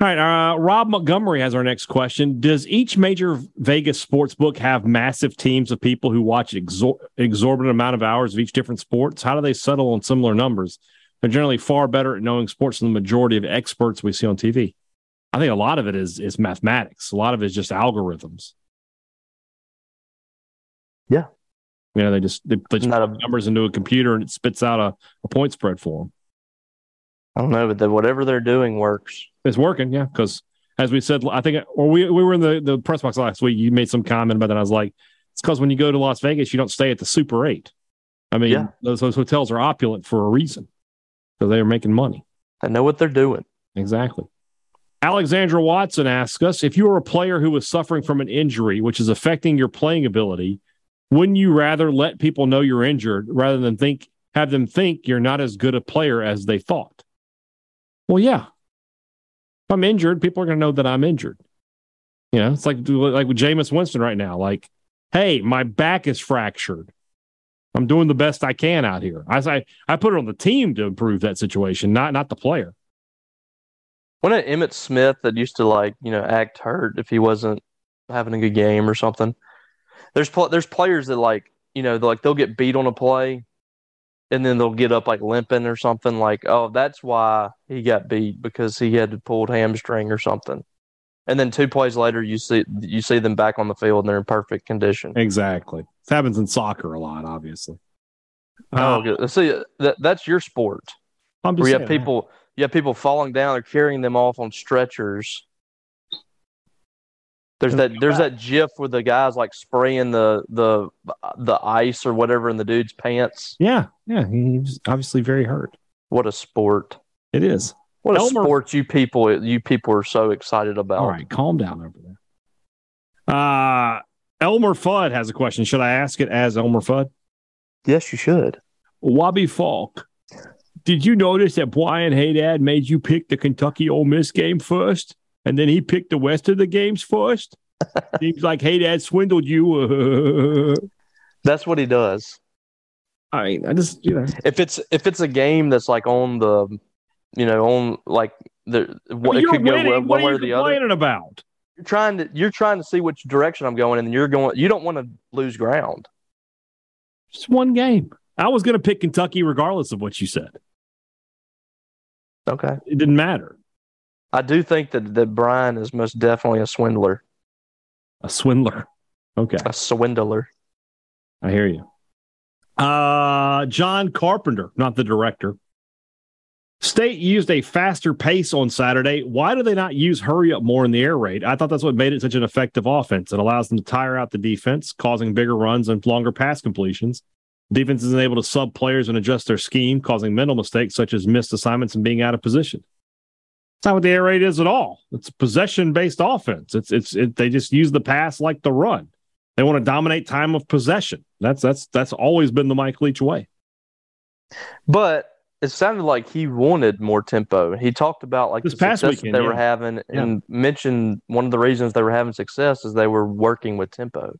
All right, uh, Rob Montgomery has our next question. Does each major Vegas sports book have massive teams of people who watch exor- exorbitant amount of hours of each different sports? How do they settle on similar numbers? They're generally far better at knowing sports than the majority of experts we see on TV. I think a lot of it is is mathematics. A lot of it is just algorithms. Yeah. You know, they just they, they just Not put a- numbers into a computer and it spits out a, a point spread for them. I don't know, but the, whatever they're doing works. It's working, yeah. Because as we said, I think, or we we were in the the press box last week. You made some comment about that. I was like, it's because when you go to Las Vegas, you don't stay at the Super Eight. I mean, Yeah. those those hotels are opulent for a reason because they are making money. They know what they're doing. Exactly. Alexandra Watson asks us if you were a player who was suffering from an injury which is affecting your playing ability, wouldn't you rather let people know you're injured rather than think have them think you're not as good a player as they thought? Well, yeah. If I'm injured, people are going to know that I'm injured. You know, it's like like with Jameis Winston right now. Like, hey, my back is fractured. I'm doing the best I can out here. I I, I put it on the team to improve that situation, not not the player. When it Emmitt Smith that used to like you know act hurt if he wasn't having a good game or something. There's pl- there's players that like you know like they'll get beat on a play, and then they'll get up like limping or something like oh that's why he got beat because he had to pulled hamstring or something, and then two plays later you see you see them back on the field and they're in perfect condition. Exactly. It happens in soccer a lot, obviously. Oh, Uh, good. see that that's your sport. I'm just where you have people you have people falling down or carrying them off on stretchers. There's that there's that gif with the guys like spraying the the the ice or whatever in the dude's pants. Yeah, yeah. He's obviously very hurt. What a sport. It is. What a sport you people you people are so excited about. All right, calm down over there. Uh Elmer Fudd has a question. Should I ask it as Elmer Fudd? Yes, you should. Wabi Faulk. Did you notice that Brian Hadad made you pick the Kentucky Ole Miss game first, and then he picked the rest of the games first? Seems like Haydad swindled you. That's what he does. I mean, I just you know, If it's if it's a game that's like on the, you know, on like the what it you're could go winning. one What way or the other. about? You're trying to you're trying to see which direction I'm going, and you're going. You don't want to lose ground. Just one game. I was going to pick Kentucky regardless of what you said. Okay. It didn't matter. I do think that that Brian is most definitely a swindler, A swindler. Okay, a swindler. I hear you. Uh, John Carpenter, not the director. State used a faster pace on Saturday. Why do they not use hurry up more in the air raid? I thought that's what made it such an effective offense. It allows them to tire out the defense, causing bigger runs and longer pass completions. Defense isn't able to sub players and adjust their scheme, causing mental mistakes such as missed assignments and being out of position. It's not what the air raid is at all. It's a possession based offense. It's it's it, they just use the pass like the run. They want to dominate time of possession. That's that's that's always been the Mike Leach way. But it sounded like he wanted more tempo. He talked about like This the past success weekend, that they were yeah. having, and mentioned one of the reasons they were having success is they were working with tempo.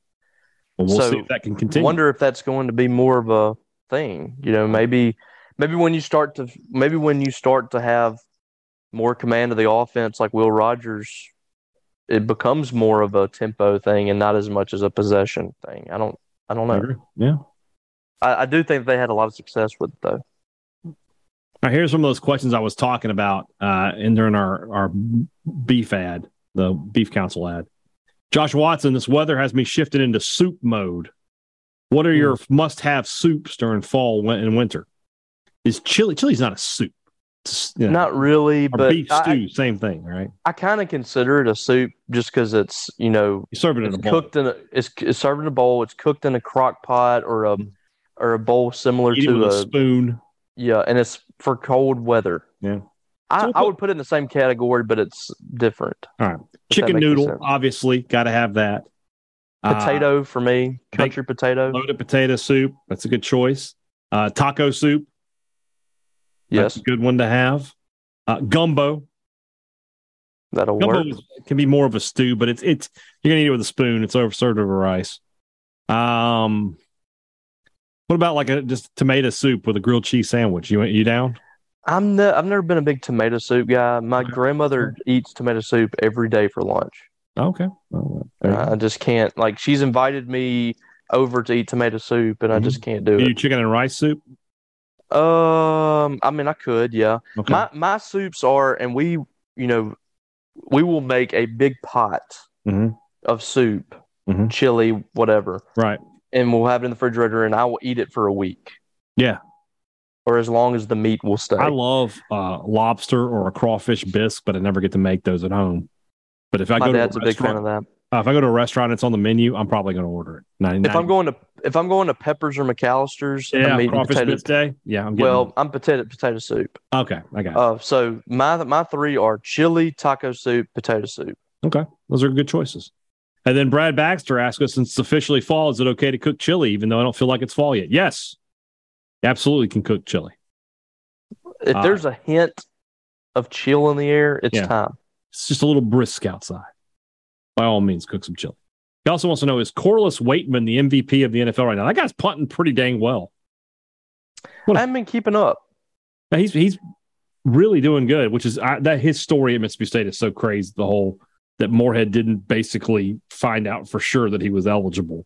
Well, we'll So, see if that can continue. Wonder if that's going to be more of a thing. You know, maybe maybe when you start to maybe when you start to have more command of the offense, like Will Rogers, it becomes more of a tempo thing and not as much as a possession thing. I don't I don't know. Yeah. I, I do think they had a lot of success with it though. All right, here's some of those questions I was talking about uh, in during our our beef ad, the beef council ad. Josh Watson, this weather has me shifted into soup mode. What are your must-have soups during fall and winter? Is chili? Chili's not a soup. It's, you know, Not really, but beef I, stew, same thing, right? I kind of consider it a soup just because it's you know You serve it in it's a bowl. cooked in a it's, it's served in a bowl. It's cooked in a crock pot or a or a bowl similar Eat to a a spoon. Yeah, and it's for cold weather. Yeah. I, So I would put it in the same category, but it's different. All right, chicken noodle, obviously, got to have that. Uh, Potato for me, country potato. loaded potato soup. That's a good choice. Uh, taco soup. That's Yes, a good one to have. Uh, gumbo. that'll Gumbo work. is- can be more of a stew, but it's it's you're gonna eat it with a spoon. It's over served over rice. Um, what about like a just tomato soup with a grilled cheese sandwich? You you down? I'm ne- I've never been a big tomato soup guy. My Okay. grandmother eats tomato soup every day for lunch. Okay. Well, you. I just can't. Like she's invited me over to eat tomato soup, and I Mhm. just can't do Do you it. chicken and rice soup? Um, I mean, I could, yeah. Okay. My my soups are, and we, you know, we will make a big pot Mhm. of soup, Mhm. chili, whatever, Right. And we'll have it in the refrigerator, and I will eat it for a week. Yeah. or as long as the meat will stay. I love uh, lobster or a crawfish bisque, but I never get to make those at home. But if I My go to a dad's a big fan of restaurant, that. uh, if I go to a restaurant, it's on the menu. I'm probably going to order it. 99 If I'm going to if I'm going to Peppers or McAllister's, yeah, I'm crawfish potato. bisque day. Yeah, I'm. Well, I'm potato potato soup. okay, I got it. Uh, so my my three are chili, taco soup, potato soup. Okay, those are good choices. And then Brad Baxter asked us, since it's officially fall, is it okay to cook chili, even though I don't feel like it's fall yet? Yes, absolutely can cook chili. If Uh, there's a hint of chill in the air, it's Yeah. time. It's just a little brisk outside. By all means, cook some chili. He also wants to know is Corliss Waitman the MVP of the NFL right now? That guy's punting pretty dang well. What I haven't been keeping up. He's he's really doing good, which is I, that his story at Mississippi State is so crazy. The whole that Moorhead didn't basically find out for sure that he was eligible,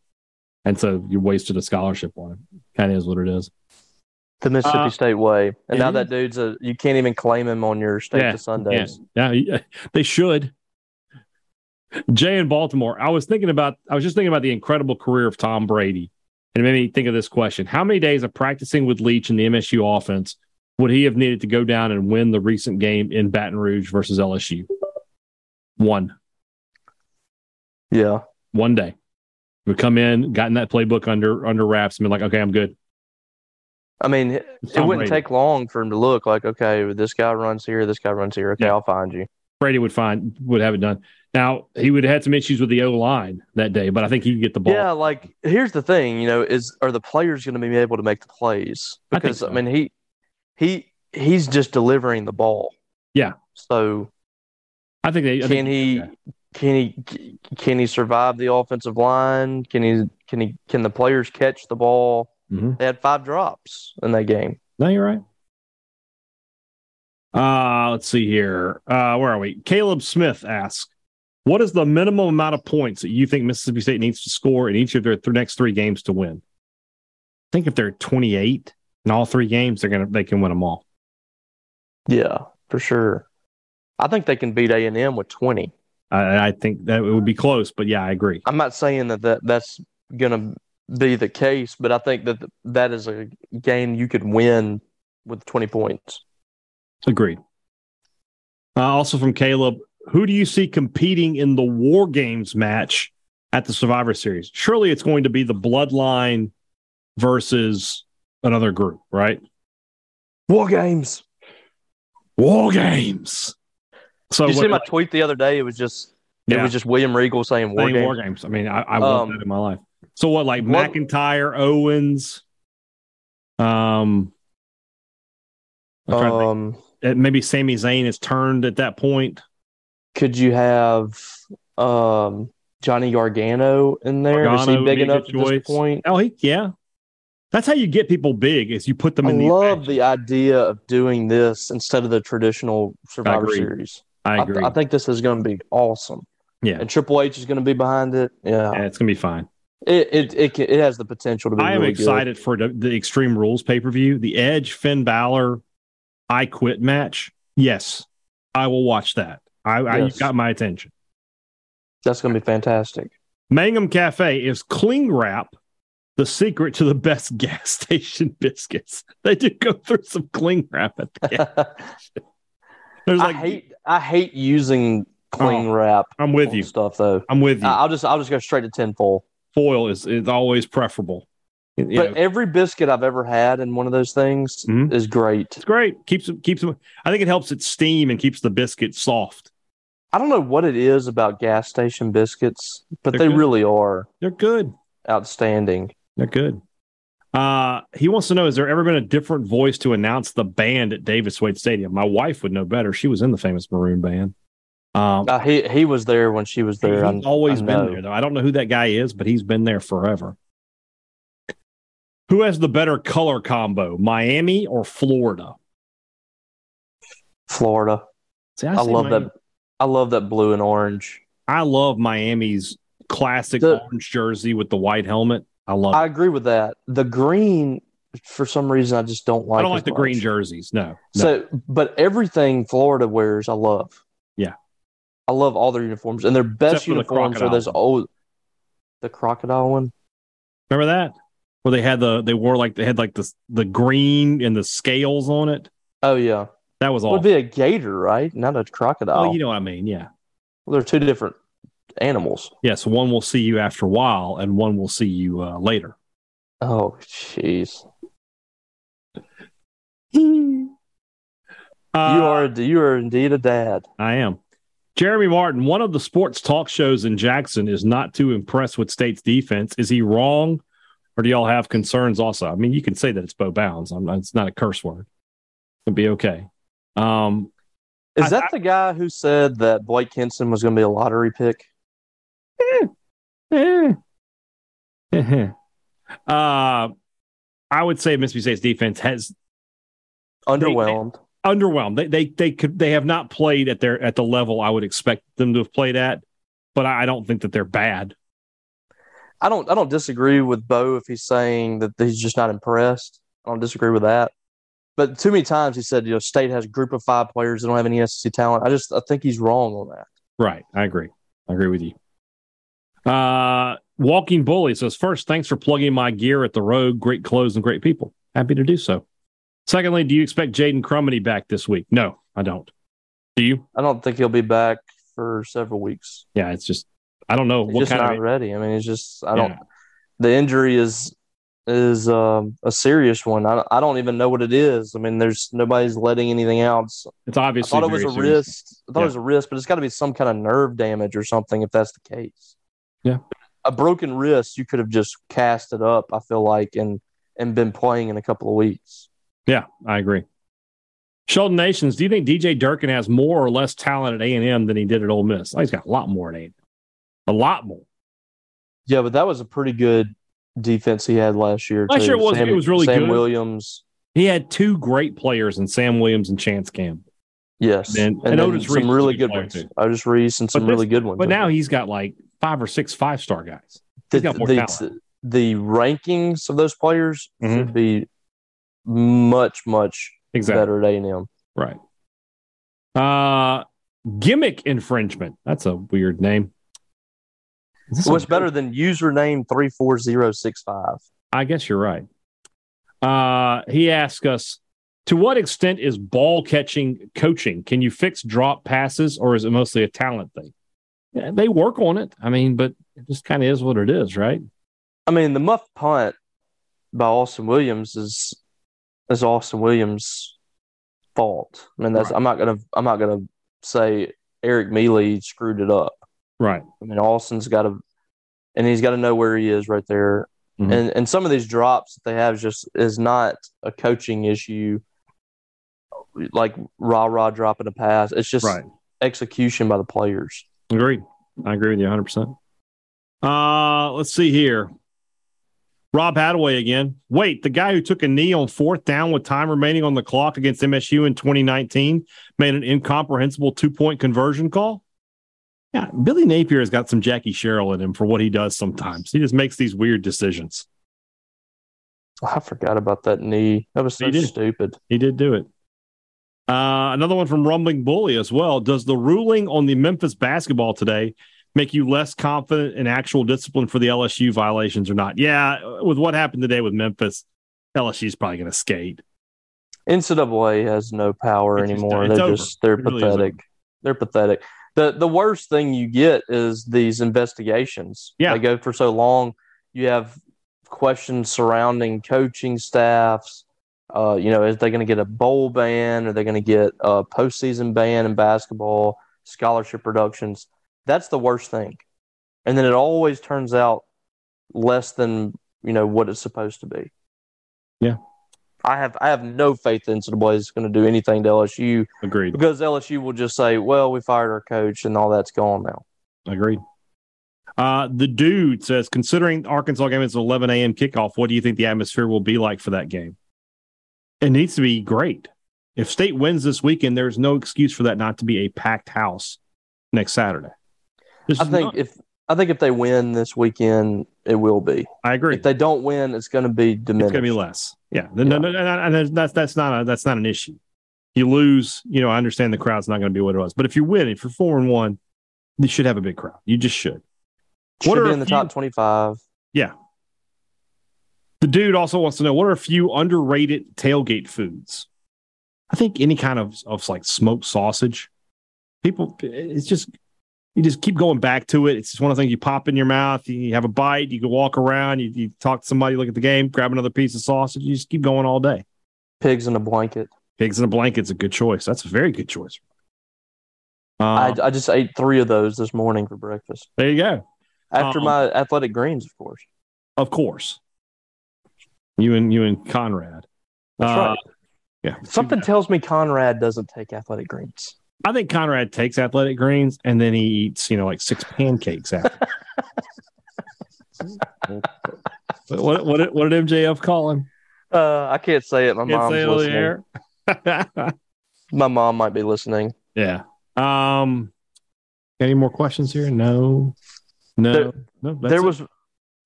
and so you wasted a scholarship on him. Kind of is what it is. The Mississippi Uh, State way, and now is. that dude's a you can't even claim him on your state Yeah, to Sundays. Yeah, yeah, they should. Jay in Baltimore. I was thinking about. I was just thinking about the incredible career of Tom Brady, and it made me think of this question: How many days of practicing with Leach in the MSU offense would he have needed to go down and win the recent game in Baton Rouge versus LSU? One. Yeah, one day. We come in, gotten that playbook under under wraps, and been like, okay, I'm good. I mean, it, wouldn't Brady. take long for him to look like, okay, this guy runs here, this guy runs here. Okay, Yeah. I'll find you. Brady would find would have it done. Now he would have had some issues with the O line that day, but I think he could get the ball. Yeah, like here's the thing, you know, is are the players going to be able to make the plays? I Because so. I, mean, he he he's just delivering the ball. Yeah. So I think they I can think- he yeah. Can he can he survive the offensive line? Can he can he can the players catch the ball? Mhm. They had five drops in that game. No, you're right. Uh, let's see here. Uh, where are we? Caleb Smith asks, "What is the minimum amount of points that you think Mississippi State needs to score in each of their th- next three games to win?" I think if they're 28 in all three games, they're gonna they can win them all. Yeah, for sure. I think they can beat A and M with twenty. I, I think that it would be close, but yeah, I agree. I'm not saying that, that that's going to be the case, but I think that that is a game you could win with 20 points. Agreed. Uh, also from Caleb, who do you see competing in the War Games match at the Survivor Series? Surely it's going to be the Bloodline versus another group, right? War games. War Games. So Did you what- see my tweet the other day? It was just it was just William Regal saying war games. War Games. I mean, I, I want Um, that in my life. So what, like what- McIntyre, Owens, um, I'm trying to think. Um, Uh, maybe Sami Zayn is turned at that point. could you have um, Johnny Gargano in there? is Gargano he big enough at this point? Oh, he yeah. That's how you get people big is you put them I in the I love the idea of doing this instead of the traditional Survivor. Series. I I, agree. I think this is going to be awesome. Yeah. and Triple H is going to be behind it. Yeah, yeah, it's gonna be fine. it it it, can, it has the potential to be. I am really good. excited for the, the Extreme Rules pay per view. The Edge Finn Balor I Quit match. Yes, I will watch that. I, I you Yes. got my attention. That's going to be fantastic. Mangum Cafe is cling wrap the secret to the best gas station biscuits. They did go through some cling wrap at the gas. There's I like hate I hate using cling Oh, wrap I'm with you. stuff though. I'm with you. I- I'll just I'll just go straight to tinfoil. Foil Foil is is always preferable. You know, But every biscuit I've ever had in one of those things Mhm. is great. it's great. Keeps keeps them. I think it helps it steam and keeps the biscuit soft. I don't know what it is about gas station biscuits, but They're they good. really are They're good. outstanding. They're good. Uh, he wants to know: Has there ever been a different voice to announce the band at Davis Wade Stadium? My wife would know better. She was in the famous Maroon band. Um, Uh, he he was there when she was there. he's I- always I been there, though. I don't know who that guy is, but he's been there forever. Who has the better color combo, Miami or Florida? Florida. See, I say love Miami. that. I love that blue and orange. I love Miami's classic The- orange jersey with the white helmet. I love. I it. agree with that. The green, for some reason, I just don't like. I don't like the much. green jerseys. No, no. So, but everything Florida wears, I love. Yeah. I love all their uniforms, and their best for the uniforms are those old. The crocodile one. remember that where they had the they wore like they had like the the green and the scales on it. Oh yeah, That was it all. would be a gator, right? Not a crocodile. Oh, you know what I mean? Yeah. well, they're two different animals. Yes, one will see you after a while, and one will see you uh, later. Oh, jeez. Uh, you are you are indeed a dad. I am. Jeremy Martin, one of the sports talk shows in Jackson, is not too impressed with State's defense. Is he wrong, or do y'all have concerns also? I mean, you can say that it's Bo Bounds. Not, it's not a curse word. It'll be okay. Um, Is I- that the guy who said that Blake Henson was going to be a lottery pick? Eh. Uh, I would say Mississippi State's defense has Underwhelmed. underwhelmed. They they they could they have not played at their at the level I would expect them to have played at, but I I don't think that they're bad. I don't I don't disagree with Bo if he's saying that he's just not impressed. I don't disagree with that. But too many times he said, you know, State has a group of five players that don't have any SEC talent. I just I think he's wrong on that. Right. I agree. I agree with you. Uh Walking Bully says first, thanks for plugging my gear at the Rogue. Great clothes and great people. Happy to do so. Secondly, do you expect Jaden Crumedy back this week? No, I don't. Do you? I don't think he'll be back for several weeks. Yeah, it's just I don't know He's what just kind not of ready. I mean, it's just I don't. The injury is is um, a serious one. I, I don't even know what it is. I mean, there's nobody's letting anything out. It's I obviously thought it was a serious. wrist. I thought Yeah. it was a wrist, but it's got to be some kind of nerve damage or something if that's the case. Yeah. A broken wrist, you could have just cast it up. I feel like and and been playing in a couple of weeks. Yeah, I agree. Sheldon Nations, do you think DJ Durkin has more or less talent at A and M than he did at Ole Miss? Oh, he's got a lot more at A and M. A lot more. Yeah, but that was a pretty good defense he had last year. Last too. year it was- it was really Sam good. Williams. He had two great players in Sam Williams and Chance Campbell. Yes, And- and, and some really good ones. too. Otis Reese and some this- really good ones. But now he's got like five or six five star guys. the, the, the rankings of those players Mhm. should be much much Exactly. better at A and M. Right. Uh gimmick infringement. That's a weird name. What's better than username three four zero six five? I guess you're right. Uh, he asked us, to what extent is ball catching coaching? Can you fix drop passes or is it mostly a talent thing? Yeah, they work on it. I mean, but it just kind of is what it is, right? I mean, the muff punt by Austin Williams is is Austin Williams' fault. I mean, that's Right. I'm not gonna I'm not gonna say Eric Mealy screwed it up. Right. I mean, Austin's got to, and he's got to know where he is right there. Mhm. And and some of these drops that they have just is not a coaching issue, like Rara dropping a pass. It's just Right. execution by the players. Agreed. I agree with you 100%. Uh, let's see here. Rob Hadaway again. Wait, the guy who took a knee on fourth down with time remaining on the clock against MSU in 2019 made an incomprehensible two point conversion call? Yeah, Billy Napier has got some Jackie Sherrill in him for what he does sometimes. He just makes these weird decisions. I forgot about that knee. That was so He did. stupid. He did do it. Uh, another one from Rumbling Bully as well. Does the ruling on the Memphis basketball today make you less confident in actual discipline for the LSU violations or not? Yeah, with what happened today with Memphis, LSU's probably going to skate. NCAA has no power It's anymore. it's They're over. just they're really pathetic. They're pathetic. The the worst thing you get is these investigations. Yeah. They go for so long. You have questions surrounding coaching staffs. Uh, you know, is they going to get a bowl ban? Are they going to get a postseason ban in basketball? Scholarship reductions. That's the worst thing. And then it always turns out less than you know what it's supposed to be. Yeah. I have I have no faith in NCAA is going to do anything to LSU Agreed. because LSU will just say, "Well, we fired our coach, and all that's gone now." Agreed. Uh, the dude says, considering Arkansas game is an 11 a.m. kickoff, what do you think the atmosphere will be like for that game? It needs to be great. If State wins this weekend, there's no excuse for that not to be a packed house next Saturday. This I think not- if I think if they win this weekend, it will be. I agree. If they don't win, it's going to be diminished. It's going to be less. Yeah. No, no, no, no, no, that's that's not a, that's not an issue. You lose, you know. I understand the crowd's not going to be what it was, but if you win, if you're four and one, you should have a big crowd. You just should. Should What are be in the few- top twenty-five. The dude also wants to know what are a few underrated tailgate foods. I think any kind of of like smoked sausage. People, it's just you just keep going back to it. It's just one of the things you pop in your mouth. You have a bite. You can walk around. You, you talk to somebody, look at the game, grab another piece of sausage. You just keep going all day. Pigs in a blanket. Pigs in a blanket's a good choice. That's a very good choice. Uh, I, I just ate three of those this morning for breakfast there you go. after Um, my athletic greens, of course. Of course, you and you and Conrad. That's Uh, right. Yeah, Something tells me Conrad doesn't take athletic greens. I think Conrad takes athletic greens and then he eats, you know, like six pancakes after. what, what, what, did, MJF call him? Uh, I can't say it. My Can't mom's it listening. My mom might be listening. yeah. Um, any more questions here? No. No. There- no. there it. was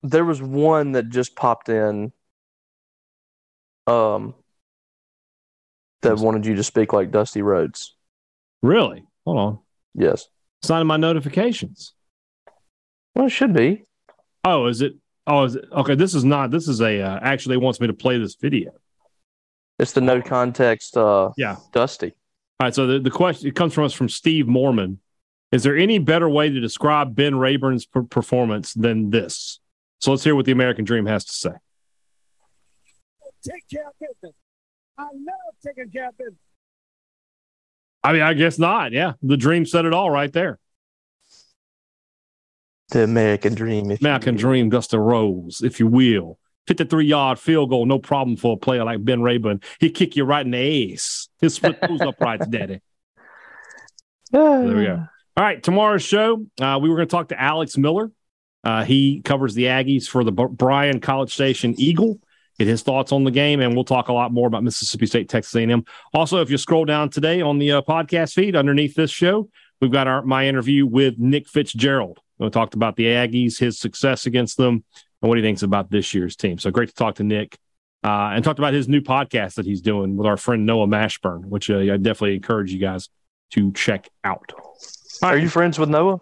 there was one that just popped in um that wanted you to speak like Dusty Rhodes. really. Hold on. Yes. It's not in my notifications. Well, it should be. Oh, is it? Oh, is it? Okay. This is not. This is a. Uh, actually, wants me to play this video. It's the no context uh Yeah. Dusty. All right, so the, the question it comes from us from Steve Mormon. Is there any better way to describe Ben Rayburn's per- performance than this? So let's hear what the American Dream has to say. Take care of business. I love taking care of business. I mean, I guess not. Yeah, the dream said it all right there. The American dream. If American dream, Dustin Rhodes, if you will. 53 yard field goal, no problem for a player like Ben Rayburn. He'd kick you right in the ass. He'll split those uprights, daddy. There we go. All right, tomorrow's show, uh, we were going to talk to Alex Miller. Uh, he covers the Aggies for the B- Bryan College Station Eagle. Get his thoughts on the game, and we'll talk a lot more about Mississippi State, Texas A&M. Also, if you scroll down today on the uh, podcast feed underneath this show, we've got our my interview with Nick Fitzgerald. We talked about the Aggies, his success against them, and what he thinks about this year's team. So great to talk to Nick. Uh, and talked about his new podcast that he's doing with our friend Noah Mashburn, which uh, I definitely encourage you guys to check out. Are you friends with Noah?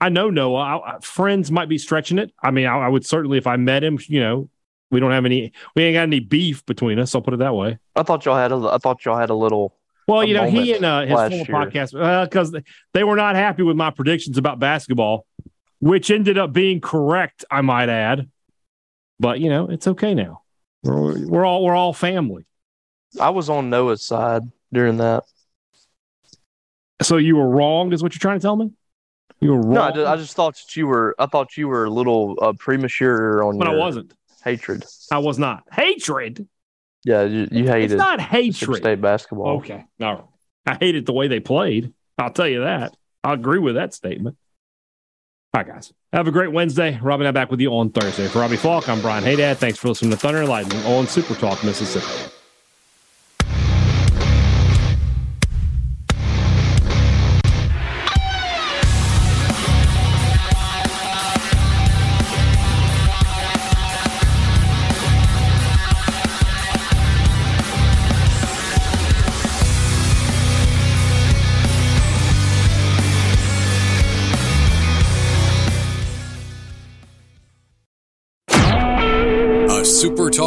I know Noah. I, I, friends might be stretching it. I mean, I, I, would certainly, if I met him, you know, we don't have any, we ain't got any beef between us. I'll put it that way. I thought y'all had a, I thought y'all had a little. Well, you know, he and uh, his former podcast, because uh, they were not happy with my predictions about basketball, which ended up being correct, I might add. But you know, it's okay now. We're, we're all we're all family. I was on Noah's side during that. So you were wrong, is what you're trying to tell me? You were wrong. No, I just, I just thought that you were. I thought you were a little uh, premature on. But your I wasn't. Hatred. I was not hatred. Yeah, you, you hated. It's not hatred. State basketball. Okay, no, I hated the way they played. I'll tell you that. I agree with that statement. All right, guys. Have a great Wednesday. Robbie and I back with you on Thursday. For Robbie Faulk, I'm Brian Hadad. Thanks for listening to Thunder and Lightning on Super Talk, Mississippi.